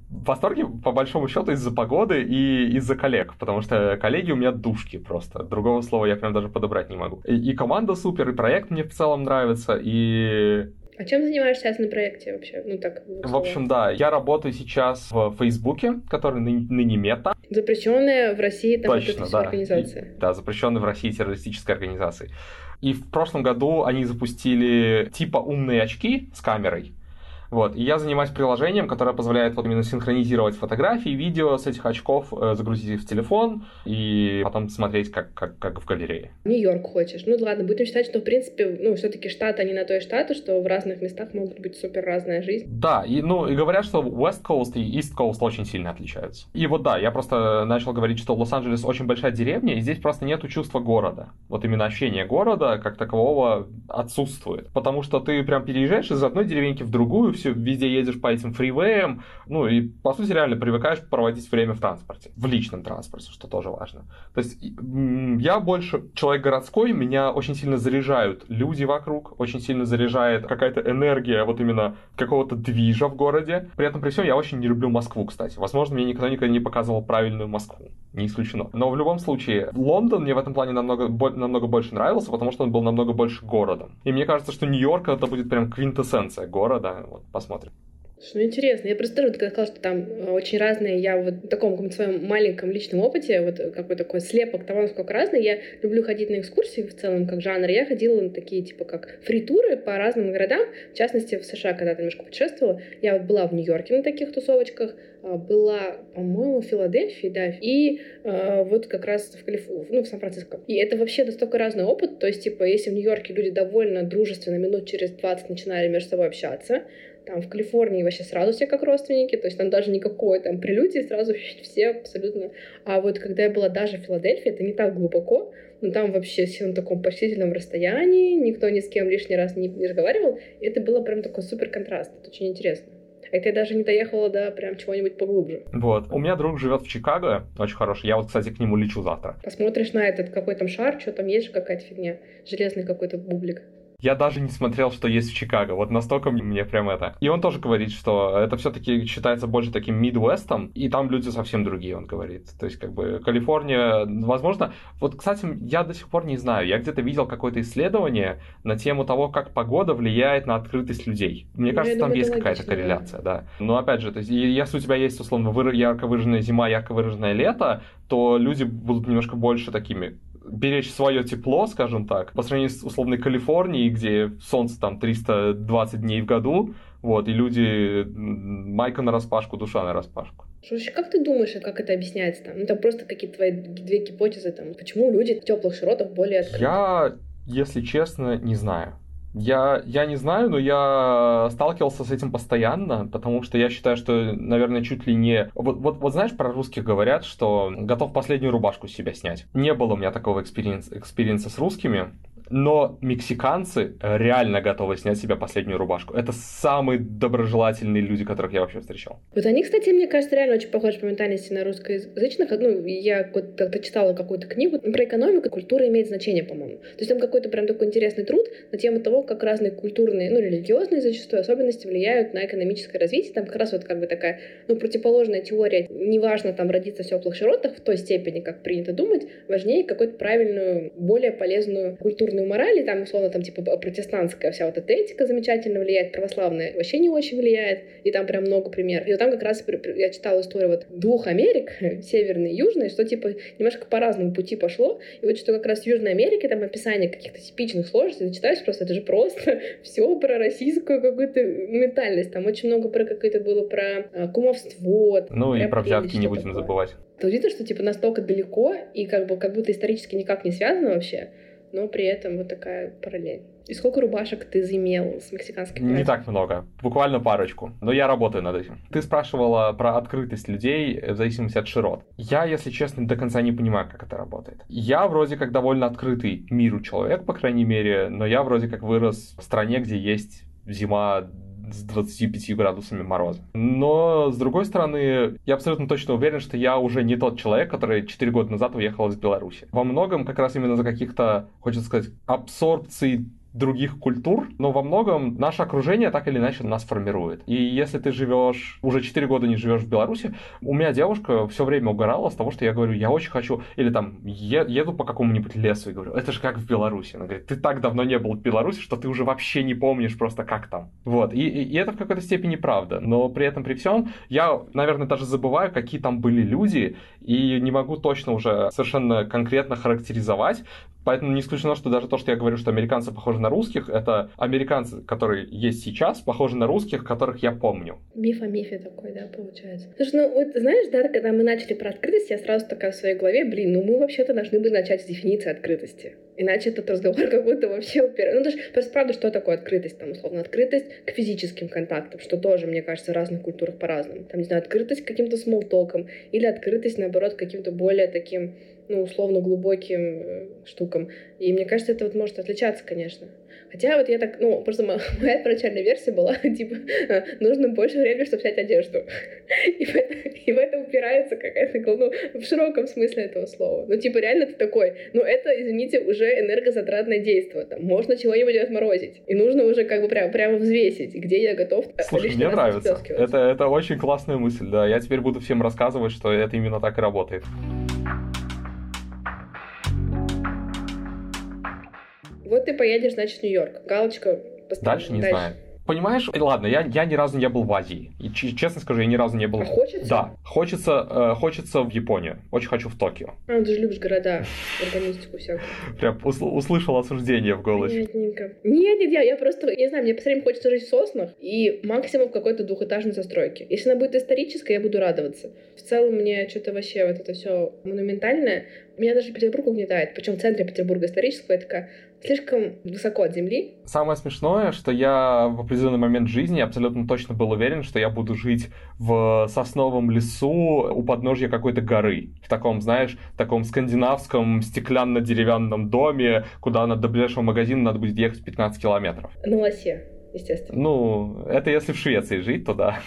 восторги, по большому счету, из-за погоды и из-за коллег. Потому что коллеги у меня душки просто. Другого слова я прям даже подобрать не могу. И, и команда супер, и проект мне в целом нравится, и а чем занимаешься сейчас на проекте вообще? Ну так. В общем, да, я работаю сейчас в Фейсбуке, который ны- ныне мета. Запрещенная в России там Точно, да. организация. И, да, запрещенная в России террористическая организация. И в прошлом году они запустили типа умные очки с камерой, вот. И я занимаюсь приложением, которое позволяет вот именно синхронизировать фотографии, видео с этих очков, э, загрузить их в телефон и потом смотреть, как, как, как в галерее. Нью-Йорк хочешь. Ну ладно, будем считать, что в принципе, ну, все-таки штаты, они на то и штаты, что в разных местах могут быть супер разная жизнь. Да, и, ну, и говорят, что West Coast и East Coast очень сильно отличаются. И вот да, я просто начал говорить, что Лос-Анджелес очень большая деревня, и здесь просто нету чувства города. Вот именно ощущение города как такового отсутствует. Потому что ты прям переезжаешь из одной деревеньки в другую, все, везде едешь по этим фривеям, ну и, по сути, реально привыкаешь проводить время в транспорте, в личном транспорте, что тоже важно. То есть я больше человек городской, меня очень сильно заряжают люди вокруг, очень сильно заряжает какая-то энергия вот именно какого-то движа в городе. При этом, при всем, я очень не люблю Москву, кстати. Возможно, мне никто никогда не показывал правильную Москву. Не исключено. Но в любом случае, Лондон мне в этом плане намного, намного больше нравился, потому что он был намного больше городом. И мне кажется, что Нью-Йорк это будет прям квинтэссенция города. Вот, посмотрим. Ну, интересно. Я просто тоже сказала, что там э, очень разные. Я вот в таком каком-то своем маленьком личном опыте, вот какой такой слепок того, насколько разные. Я люблю ходить на экскурсии в целом, как жанр. Я ходила на такие, типа, как фритуры по разным городам. В частности, в США, когда то немножко путешествовала. Я вот была в Нью-Йорке на таких тусовочках, а, была, по-моему, в Филадельфии, да, и э, вот как раз в Калифорнии, ну, в Сан-Франциско. И это вообще настолько разный опыт. То есть, типа, если в Нью-Йорке люди довольно дружественно минут через 20 начинали между собой общаться, там в Калифорнии вообще сразу все как родственники, то есть там даже никакой там прелюдии, сразу [LAUGHS] все абсолютно. А вот когда я была даже в Филадельфии, это не так глубоко, но там вообще все на таком почтительном расстоянии, никто ни с кем лишний раз не, не разговаривал, и это было прям такой супер контраст, это очень интересно. Это я даже не доехала до прям чего-нибудь поглубже. Вот. У меня друг живет в Чикаго, очень хороший. Я вот, кстати, к нему лечу завтра. Посмотришь на этот какой там шар, что там есть же какая-то фигня. Железный какой-то бублик. Я даже не смотрел, что есть в Чикаго. Вот настолько мне прям это. И он тоже говорит, что это все-таки считается больше таким мидвестом, и там люди совсем другие, он говорит. То есть, как бы, Калифорния, возможно... Вот, кстати, я до сих пор не знаю. Я где-то видел какое-то исследование на тему того, как погода влияет на открытость людей. Мне ну, кажется, там есть какая-то корреляция, да. Но, опять же, то есть, если у тебя есть, условно, ярко выраженная зима, ярко выраженное лето, то люди будут немножко больше такими беречь свое тепло, скажем так, по сравнению с условной Калифорнией, где солнце там 320 дней в году, вот, и люди майка на распашку, душа на распашку. Слушай, как ты думаешь, как это объясняется там? Ну, там просто какие-то твои две гипотезы, там, почему люди в теплых широтах более открыты? Я, если честно, не знаю. Я, я не знаю, но я сталкивался с этим постоянно, потому что я считаю, что, наверное, чуть ли не... Вот, вот, вот знаешь, про русских говорят, что готов последнюю рубашку с себя снять. Не было у меня такого experience а, experience а с русскими, но мексиканцы реально готовы снять с себя последнюю рубашку. Это самые доброжелательные люди, которых я вообще встречал. Вот они, кстати, мне кажется, реально очень похожи по ментальности на русскоязычных. Ну, я как-то читала какую-то книгу про экономику. Культура имеет значение, по-моему. То есть там какой-то прям такой интересный труд на тему того, как разные культурные, ну, религиозные зачастую особенности влияют на экономическое развитие. Там как раз вот как бы такая, ну, противоположная теория. Неважно там родиться в теплых широтах в той степени, как принято думать, важнее какую-то правильную, более полезную культурную православную мораль, и там, условно, там, типа, протестантская вся вот эта этика замечательно влияет, православная вообще не очень влияет, и там прям много примеров. И вот там как раз я читала историю вот двух Америк, [LAUGHS] северной и южной, что, типа, немножко по разному пути пошло, и вот что как раз в Южной Америке там описание каких-то типичных сложностей, ты читаешь просто, это же просто [LAUGHS] все про российскую какую-то ментальность, там очень много про какое-то было про а, кумовство. Ну и про взятки не будем такое. забывать. То видно, что типа настолько далеко и как бы как будто исторически никак не связано вообще, но при этом вот такая параллель. И сколько рубашек ты заимел с мексиканским Не так много, буквально парочку, но я работаю над этим. Ты спрашивала про открытость людей в зависимости от широт. Я, если честно, до конца не понимаю, как это работает. Я вроде как довольно открытый миру человек, по крайней мере, но я вроде как вырос в стране, где есть зима с 25 градусами мороза. Но, с другой стороны, я абсолютно точно уверен, что я уже не тот человек, который 4 года назад уехал из Беларуси. Во многом как раз именно за каких-то, хочется сказать, абсорбций других культур, но во многом наше окружение так или иначе нас формирует. И если ты живешь, уже 4 года не живешь в Беларуси, у меня девушка все время угорала с того, что я говорю, я очень хочу, или там е- еду по какому-нибудь лесу и говорю, это же как в Беларуси. Она говорит, ты так давно не был в Беларуси, что ты уже вообще не помнишь просто как там. Вот, и, и, и это в какой-то степени правда, но при этом при всем я, наверное, даже забываю, какие там были люди, и не могу точно уже совершенно конкретно характеризовать, Поэтому не исключено, что даже то, что я говорю, что американцы похожи на русских, это американцы, которые есть сейчас, похожи на русских, которых я помню. Миф о мифе такой, да, получается. Слушай, ну вот знаешь, да, когда мы начали про открытость, я сразу такая в своей голове, блин, ну мы вообще-то должны были начать с дефиниции открытости. Иначе этот разговор [LAUGHS] как будто вообще упирается. Ну, даже, просто правда, что такое открытость? Там, условно, открытость к физическим контактам, что тоже, мне кажется, в разных культурах по-разному. Там, не знаю, открытость к каким-то смолтокам или открытость, наоборот, к каким-то более таким ну, условно глубоким э, штукам. И мне кажется, это вот может отличаться, конечно. Хотя вот я так, ну, просто [LAUGHS] моя начальная версия была, [LAUGHS] типа, «А, нужно больше времени, чтобы снять одежду. [LAUGHS] И в это, и в это упирается какая-то, ну, в широком смысле этого слова. Ну, типа, реально ты такой, ну, это, извините, уже энергозатратное действие. Там, можно чего-нибудь отморозить. И нужно уже как бы прямо, прямо взвесить, где я готов Слушай, мне нравится. Это, это очень классная мысль, да. Я теперь буду всем рассказывать, что это именно так и работает. Вот ты поедешь, значит, в Нью-Йорк. Галочка Дальше не дальше. знаю. Понимаешь, ладно, я, я ни разу не был в Азии. И честно скажу, я ни разу не был... А хочется? Да, хочется, э, хочется в Японию. Очень хочу в Токио. А, ты же любишь города, урбанистику всякую. [LAUGHS] Прям усл- услышал осуждение в голосе. Понятненько. Нет, нет, я, я просто, я знаю, мне по время хочется жить в соснах и максимум в какой-то двухэтажной застройке. Если она будет историческая, я буду радоваться. В целом мне что-то вообще вот это все монументальное. Меня даже Петербург угнетает. Причем в центре Петербурга исторического я такая, слишком высоко от земли. Самое смешное, что я в определенный момент жизни абсолютно точно был уверен, что я буду жить в сосновом лесу у подножья какой-то горы. В таком, знаешь, таком скандинавском стеклянно-деревянном доме, куда до ближайшего магазина надо будет ехать 15 километров. На лосе, естественно. Ну, это если в Швеции жить, то да.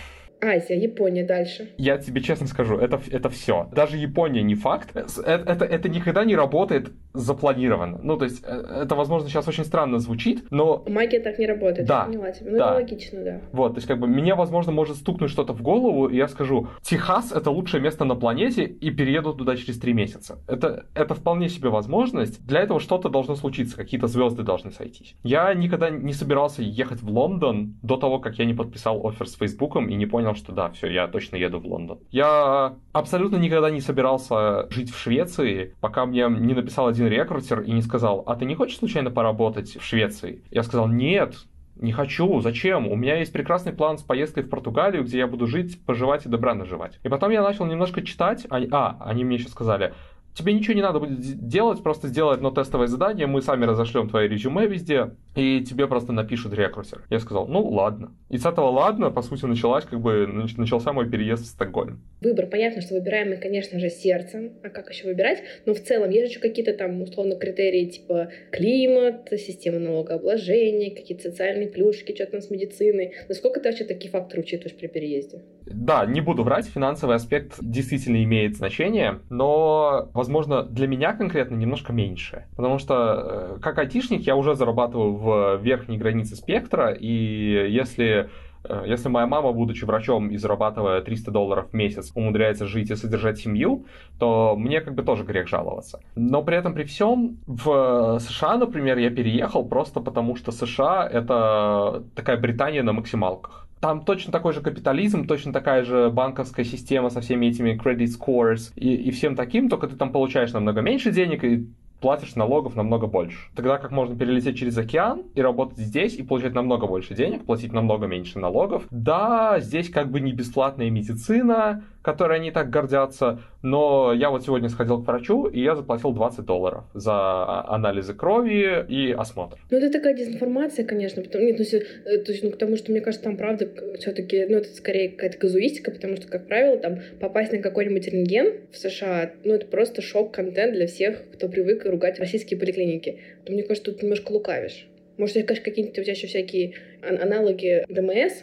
Азия, Япония дальше. Я тебе честно скажу, это, это все. Даже Япония не факт. Это, это, это никогда не работает запланированно. Ну, то есть, э, это, возможно, сейчас очень странно звучит, но... Магия так не работает, да. я поняла тебя. Ну, да. это логично, да. Вот, то есть, как бы, мне, возможно, может стукнуть что-то в голову, и я скажу, Техас — это лучшее место на планете, и перееду туда через три месяца. Это, это вполне себе возможность. Для этого что-то должно случиться, какие-то звезды должны сойтись. Я никогда не собирался ехать в Лондон до того, как я не подписал офер с Фейсбуком и не понял, что да, все, я точно еду в Лондон. Я абсолютно никогда не собирался жить в Швеции, пока мне не написал один рекрутер и не сказал, а ты не хочешь случайно поработать в Швеции? Я сказал, нет, не хочу, зачем? У меня есть прекрасный план с поездкой в Португалию, где я буду жить, поживать и добра наживать. И потом я начал немножко читать, а, а они мне еще сказали, тебе ничего не надо будет делать, просто сделай одно тестовое задание, мы сами разошлем твое резюме везде, и тебе просто напишут рекрутер. Я сказал, ну ладно. И с этого ладно, по сути, началась, как бы, начался мой переезд в Стокгольм. Выбор, понятно, что выбираем мы, конечно же, сердцем, а как еще выбирать? Но в целом есть же какие-то там, условно, критерии, типа климат, система налогообложения, какие-то социальные плюшки, что то там с медициной. Насколько ты вообще такие факторы учитываешь при переезде? Да, не буду врать, финансовый аспект действительно имеет значение, но, возможно, для меня конкретно немножко меньше. Потому что, э, как айтишник, я уже зарабатываю в верхней границе спектра, и если э, если моя мама, будучи врачом и зарабатывая 300 долларов в месяц, умудряется жить и содержать семью, то мне как бы тоже грех жаловаться. Но при этом при всем в США, например, я переехал просто потому, что США — это такая Британия на максималках. Там точно такой же капитализм, точно такая же банковская система со всеми этими credit scores и, и всем таким, только ты там получаешь намного меньше денег, и платишь налогов намного больше. Тогда как можно перелететь через океан и работать здесь и получать намного больше денег, платить намного меньше налогов. Да, здесь как бы не бесплатная медицина, которой они так гордятся, но я вот сегодня сходил к врачу, и я заплатил 20 долларов за анализы крови и осмотр. Ну, это такая дезинформация, конечно. Потому, нет, ну, э, то есть, ну, потому что, мне кажется, там правда все-таки, ну, это скорее какая-то казуистика, потому что, как правило, там попасть на какой-нибудь рентген в США, ну, это просто шок-контент для всех, кто привык ругать российские поликлиники. То, мне кажется, тут немножко лукавишь. Может, конечно, какие-нибудь у тебя еще всякие аналоги ДМС,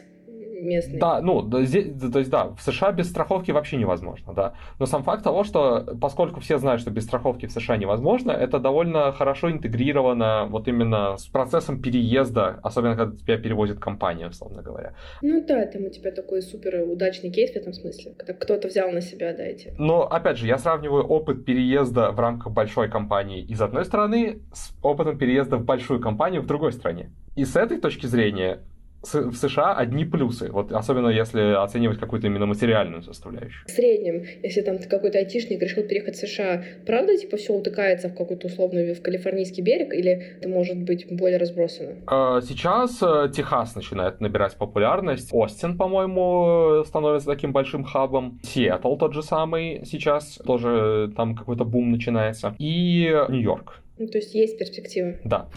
местные. Да, ну, здесь, то есть, да, в США без страховки вообще невозможно, да. Но сам факт того, что поскольку все знают, что без страховки в США невозможно, это довольно хорошо интегрировано вот именно с процессом переезда, особенно когда тебя перевозит компания, условно говоря. Ну да, там у тебя такой супер удачный кейс в этом смысле, когда кто-то взял на себя, да, эти. Но, опять же, я сравниваю опыт переезда в рамках большой компании из одной страны с опытом переезда в большую компанию в другой стране. И с этой точки зрения в США одни плюсы, вот особенно если оценивать какую-то именно материальную составляющую. В среднем, если там какой-то айтишник решил переехать в США, правда, типа, все утыкается в какую-то условную в калифорнийский берег, или это может быть более разбросано? А, сейчас э, Техас начинает набирать популярность. Остин, по-моему, становится таким большим хабом. Сиэтл тот же самый сейчас, тоже там какой-то бум начинается. И Нью-Йорк. Ну, то есть есть перспективы. Да.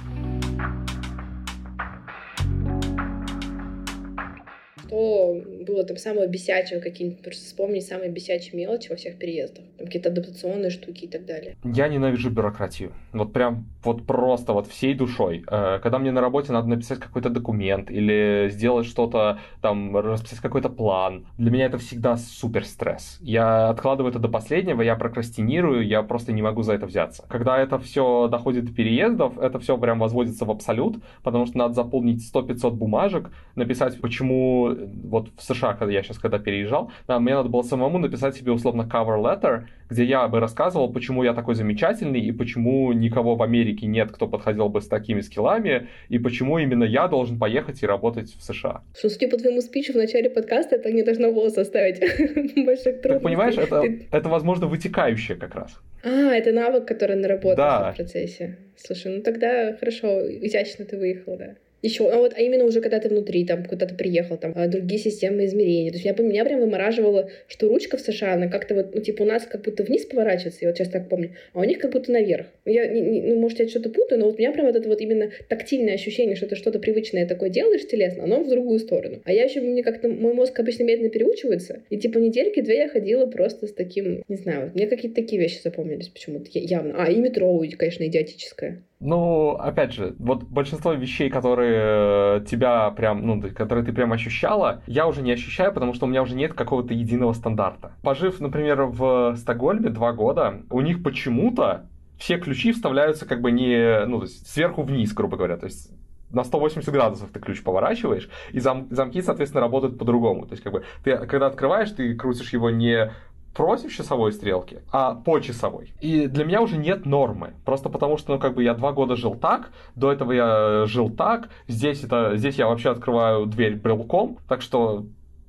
Что было там самое бесячее, какие-нибудь, просто вспомнить самые бесячие мелочи во всех переездах, там какие-то адаптационные штуки и так далее. Я ненавижу бюрократию, вот прям, вот просто, вот всей душой. Э, когда мне на работе надо написать какой-то документ или сделать что-то, там, расписать какой-то план, для меня это всегда супер стресс. Я откладываю это до последнего, я прокрастинирую, я просто не могу за это взяться. Когда это все доходит до переездов, это все прям возводится в абсолют, потому что надо заполнить 100-500 бумажек, написать, почему вот в США, когда я сейчас когда переезжал, да, мне надо было самому написать себе условно cover letter, где я бы рассказывал, почему я такой замечательный и почему никого в Америке нет, кто подходил бы с такими скиллами, и почему именно я должен поехать и работать в США. Что, судя по твоему спичу в начале подкаста, это не должно было составить [LAUGHS] больших трудностей. Понимаешь, это, это, возможно, вытекающее как раз. А, это навык, который наработался да. в процессе. Слушай, ну тогда хорошо, изящно ты выехал, да еще, а вот, а именно уже когда ты внутри, там, куда-то приехал, там, а, другие системы измерения. То есть я меня прям вымораживало, что ручка в США, она как-то вот, ну, типа, у нас как будто вниз поворачивается, я вот сейчас так помню, а у них как будто наверх. Я, не, не, ну, может, я что-то путаю, но вот у меня прям вот это вот именно тактильное ощущение, что ты что-то привычное такое делаешь телесно, оно в другую сторону. А я еще, мне как-то, мой мозг обычно медленно переучивается, и типа недельки две я ходила просто с таким, не знаю, вот, мне какие-то такие вещи запомнились почему-то явно. А, и метро, конечно, идиотическое. Ну, опять же, вот большинство вещей, которые э, тебя прям, ну, которые ты прям ощущала, я уже не ощущаю, потому что у меня уже нет какого-то единого стандарта. Пожив, например, в Стокгольме два года, у них почему-то все ключи вставляются как бы не, ну, то есть сверху вниз, грубо говоря, то есть на 180 градусов ты ключ поворачиваешь, и зам, замки, соответственно, работают по-другому. То есть, как бы, ты, когда открываешь, ты крутишь его не против часовой стрелки, а по часовой. И для меня уже нет нормы. Просто потому что, ну, как бы я два года жил так, до этого я жил так, здесь это, здесь я вообще открываю дверь брелком, так что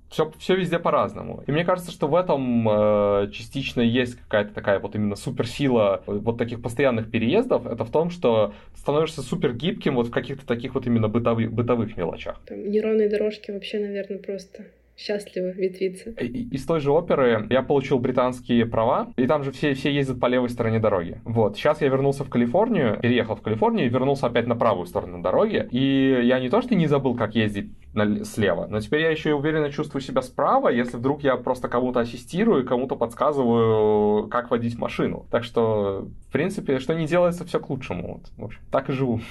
все, все везде по-разному. И мне кажется, что в этом э, частично есть какая-то такая вот именно суперсила вот таких постоянных переездов. Это в том, что становишься супер гибким вот в каких-то таких вот именно бытовых, бытовых мелочах. Там неровные дорожки вообще, наверное, просто счастливо ветвиться. Из той же оперы я получил британские права, и там же все, все ездят по левой стороне дороги. Вот, сейчас я вернулся в Калифорнию, переехал в Калифорнию и вернулся опять на правую сторону дороги, и я не то что не забыл, как ездить на, слева, но теперь я еще и уверенно чувствую себя справа, если вдруг я просто кому-то ассистирую, кому-то подсказываю, как водить машину. Так что, в принципе, что не делается, все к лучшему. Вот, в общем, так и живу.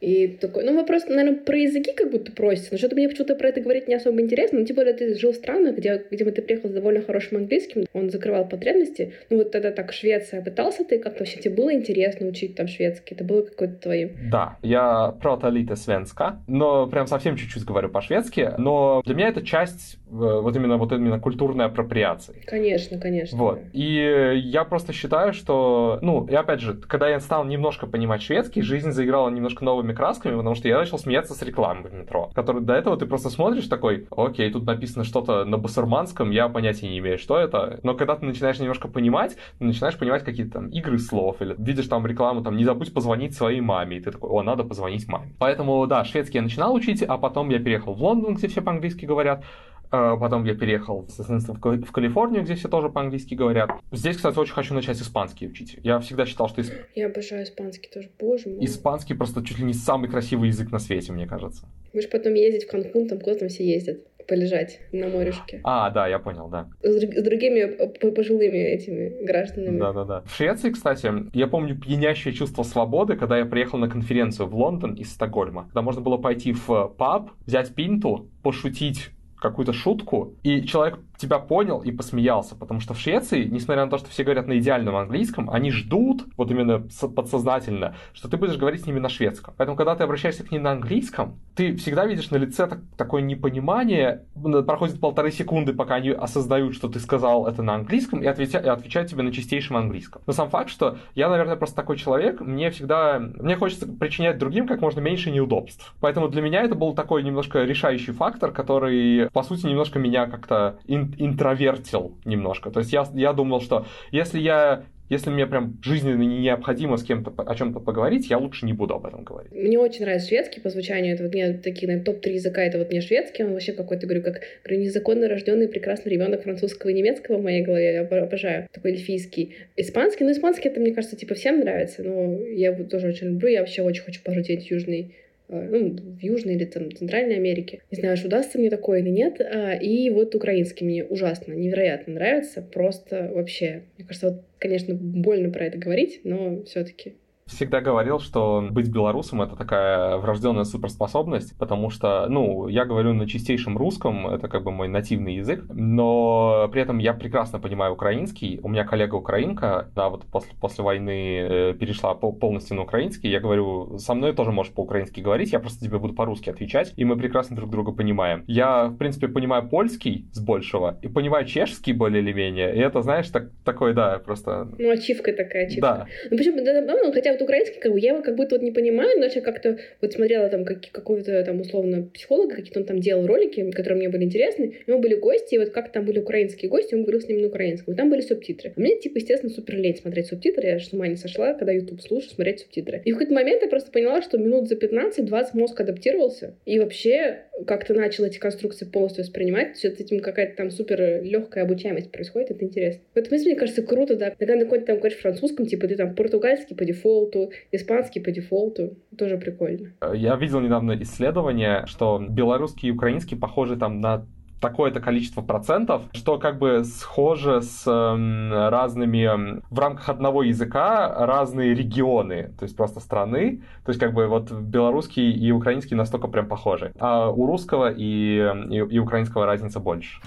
И такой, ну вопрос, наверное, про языки как будто просится, но что-то мне почему-то про это говорить не особо интересно, но тем более ты жил в странах, где, видимо, ты приехал с довольно хорошим английским, он закрывал потребности, ну вот тогда так Швеция, пытался ты как-то вообще, тебе было интересно учить там шведский, это было какое-то твое? Да, я lite svenska, но прям совсем чуть-чуть говорю по-шведски, но для меня это часть э, вот именно вот именно культурной апроприации. Конечно, конечно. Вот, и я просто считаю, что, ну, и опять же, когда я стал немножко понимать шведский, жизнь заиграла немножко новыми разными красками, потому что я начал смеяться с рекламы в метро, который до этого ты просто смотришь такой, окей, тут написано что-то на басурманском, я понятия не имею, что это, но когда ты начинаешь немножко понимать, ты начинаешь понимать какие-то там игры слов, или видишь там рекламу, там, не забудь позвонить своей маме, и ты такой, о, надо позвонить маме. Поэтому, да, шведский я начинал учить, а потом я переехал в Лондон, где все по-английски говорят, Потом я переехал, в Калифорнию, где все тоже по-английски говорят. Здесь, кстати, очень хочу начать испанский учить. Я всегда считал, что... Исп... Я обожаю испанский тоже, боже мой. Испанский просто чуть ли не самый красивый язык на свете, мне кажется. Будешь потом ездить в Канкун, там куда там все ездят полежать на морешке. А, да, я понял, да. С, с другими пожилыми этими гражданами. Да-да-да. В Швеции, кстати, я помню пьянящее чувство свободы, когда я приехал на конференцию в Лондон из Стокгольма, когда можно было пойти в паб, взять пинту, пошутить какую-то шутку, и человек тебя понял и посмеялся, потому что в Швеции, несмотря на то, что все говорят на идеальном английском, они ждут, вот именно подсознательно, что ты будешь говорить с ними на шведском. Поэтому, когда ты обращаешься к ним на английском, ты всегда видишь на лице так, такое непонимание, проходит полторы секунды, пока они осознают, что ты сказал это на английском, и, отвеча, и отвечают тебе на чистейшем английском. Но сам факт, что я, наверное, просто такой человек, мне всегда, мне хочется причинять другим как можно меньше неудобств. Поэтому для меня это был такой немножко решающий фактор, который, по сути, немножко меня как-то интровертил немножко. То есть я, я думал, что если я если мне прям жизненно необходимо с кем-то о чем-то поговорить, я лучше не буду об этом говорить. Мне очень нравится шведский по звучанию. Это вот мне такие, наверное, топ-3 языка, это вот не шведский, он вообще какой-то, говорю, как говорю, незаконно рожденный прекрасный ребенок французского и немецкого в моей голове. Я обожаю. Такой эльфийский. Испанский, ну, испанский это, мне кажется, типа всем нравится, но я его тоже очень люблю. Я вообще очень хочу пожить южный ну, в Южной или там Центральной Америке. Не знаю, удастся мне такое или нет. А, и вот украинский мне ужасно, невероятно нравится. Просто вообще, мне кажется, вот, конечно, больно про это говорить, но все-таки всегда говорил, что быть белорусом это такая врожденная суперспособность, потому что, ну, я говорю на чистейшем русском, это как бы мой нативный язык, но при этом я прекрасно понимаю украинский. У меня коллега украинка, да, вот после, после войны э, перешла полностью на украинский. Я говорю, со мной тоже можешь по-украински говорить, я просто тебе буду по-русски отвечать, и мы прекрасно друг друга понимаем. Я, в принципе, понимаю польский с большего, и понимаю чешский более или менее, и это, знаешь, так, такой, да, просто... Ну, ачивка такая, ачивка. Да. Ну, почему, да, ну, хотя вот украинский, как бы, я его как будто вот не понимаю, но я как-то вот смотрела там как, какого-то там условно психолога, какие-то он там делал ролики, которые мне были интересны, у него были гости, и вот как там были украинские гости, он говорил с ними на украинском, и там были субтитры. А мне, типа, естественно, супер лень смотреть субтитры, я же с ума не сошла, когда YouTube слушаю, смотреть субтитры. И в какой-то момент я просто поняла, что минут за 15-20 мозг адаптировался, и вообще как-то начал эти конструкции полностью воспринимать, есть этим какая-то там супер легкая обучаемость происходит, это интересно. В этом смысле, мне кажется, круто, да. Когда на какой-то там говоришь французском, типа ты там португальский по дефолту, испанский по дефолту, тоже прикольно. Я видел недавно исследование, что белорусский и украинский похожи там на такое-то количество процентов, что как бы схоже с э, разными в рамках одного языка разные регионы, то есть просто страны, то есть как бы вот белорусский и украинский настолько прям похожи, а у русского и, и, и украинского разница больше.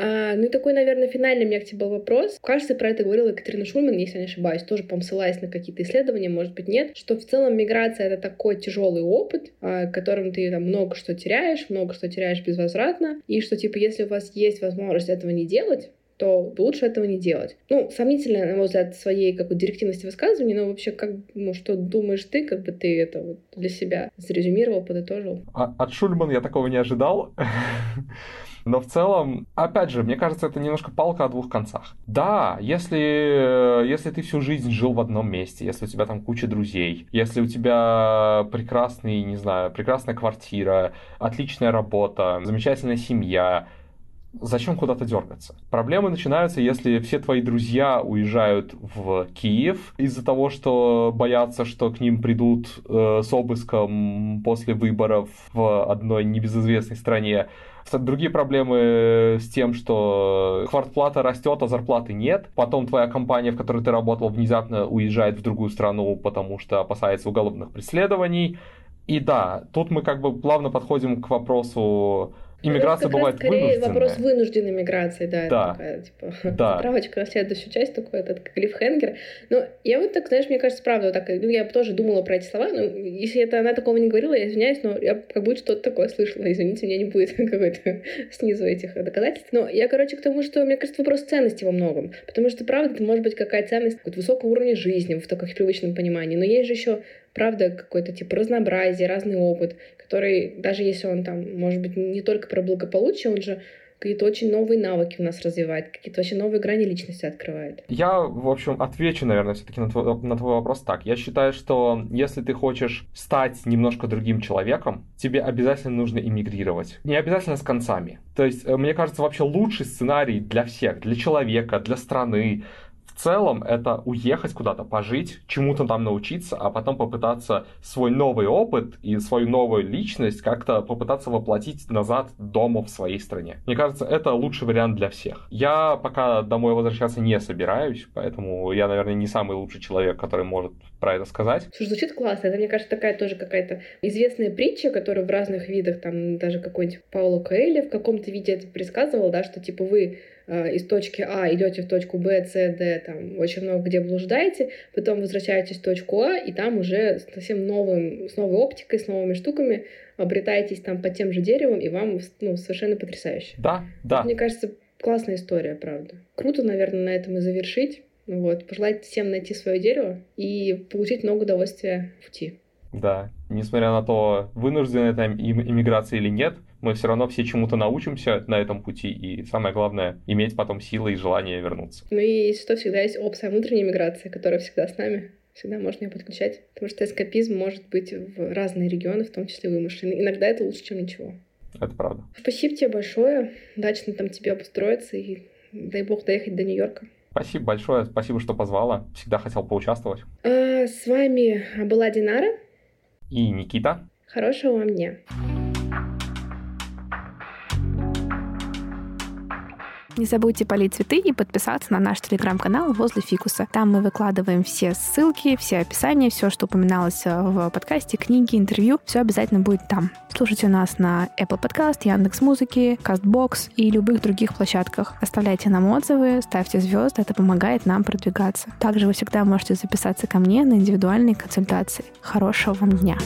А, ну и такой, наверное, финальный у меня к тебе был вопрос. Кажется, про это говорила Екатерина Шульман, если я не ошибаюсь, тоже, по ссылаясь на какие-то исследования, может быть, нет, что в целом миграция — это такой тяжелый опыт, а, которым ты там много что теряешь, много что теряешь безвозвратно, и что, типа, если у вас есть возможность этого не делать, то лучше этого не делать. Ну, сомнительно, на мой взгляд, своей как бы директивности высказывания, но вообще, как, ну, что думаешь ты, как бы ты это вот для себя зарезюмировал, подытожил? А, от Шульман я такого не ожидал. [LAUGHS] Но в целом, опять же, мне кажется, это немножко палка о двух концах. Да, если, если ты всю жизнь жил в одном месте, если у тебя там куча друзей, если у тебя прекрасный, не знаю, прекрасная квартира, отличная работа, замечательная семья, зачем куда-то дергаться? Проблемы начинаются, если все твои друзья уезжают в Киев из-за того, что боятся, что к ним придут э, с обыском после выборов в одной небезызвестной стране. Другие проблемы с тем, что квартплата растет, а зарплаты нет. Потом твоя компания, в которой ты работал, внезапно уезжает в другую страну, потому что опасается уголовных преследований. И да, тут мы как бы плавно подходим к вопросу Иммиграция ну, бывает скорее вынужденная. вопрос вынужденной миграции, да. Да. Такая, типа, [LAUGHS] да. Справочка на следующую часть, такой этот клиффхенгер. Но я вот так, знаешь, мне кажется, правда, вот так, ну, я тоже думала про эти слова, но если это она такого не говорила, я извиняюсь, но я как будто что-то такое слышала, извините, у меня не будет [LAUGHS] какой-то снизу этих доказательств. Но я, короче, к тому, что, мне кажется, вопрос ценности во многом. Потому что, правда, это может быть какая ценность какого-то высокого уровня жизни в таком привычном понимании. Но есть же еще правда, какой-то типа разнообразие, разный опыт, который, даже если он там, может быть, не только про благополучие, он же какие-то очень новые навыки у нас развивает, какие-то вообще новые грани личности открывает. Я, в общем, отвечу, наверное, все-таки на твой, на твой вопрос так. Я считаю, что если ты хочешь стать немножко другим человеком, тебе обязательно нужно иммигрировать. Не обязательно с концами. То есть, э, мне кажется, вообще лучший сценарий для всех, для человека, для страны, целом это уехать куда-то, пожить, чему-то там научиться, а потом попытаться свой новый опыт и свою новую личность как-то попытаться воплотить назад дома в своей стране. Мне кажется, это лучший вариант для всех. Я пока домой возвращаться не собираюсь, поэтому я, наверное, не самый лучший человек, который может про это сказать. Слушай, звучит классно. Это, мне кажется, такая тоже какая-то известная притча, которую в разных видах, там даже какой-нибудь Пауло Коэльо в каком-то виде это предсказывал, да, что типа вы из точки А идете в точку Б, С, Д, там очень много где блуждаете, потом возвращаетесь в точку А, и там уже совсем новым, с новой оптикой, с новыми штуками обретаетесь там под тем же деревом, и вам ну, совершенно потрясающе. Да, да. Мне кажется, классная история, правда. Круто, наверное, на этом и завершить. Вот, пожелать всем найти свое дерево и получить много удовольствия в пути. Да, несмотря на то, вынуждена это иммиграция или нет, мы все равно все чему-то научимся на этом пути, и самое главное, иметь потом силы и желание вернуться. Ну и что, всегда есть опция внутренней миграции, которая всегда с нами. Всегда можно ее подключать. Потому что эскапизм может быть в разные регионы, в том числе вымышленный. Иногда это лучше, чем ничего. Это правда. Спасибо тебе большое. Удачно там тебе обустроиться и дай бог доехать до Нью-Йорка. Спасибо большое, спасибо, что позвала. Всегда хотел поучаствовать. А, с вами была Динара. И Никита. Хорошего вам дня. Не забудьте полить цветы и подписаться на наш телеграм-канал возле фикуса. Там мы выкладываем все ссылки, все описания, все, что упоминалось э, в подкасте, книги, интервью. Все обязательно будет там. Слушайте нас на Apple Podcast, Яндекс Музыки, Castbox и любых других площадках. Оставляйте нам отзывы, ставьте звезды, это помогает нам продвигаться. Также вы всегда можете записаться ко мне на индивидуальные консультации. Хорошего вам дня!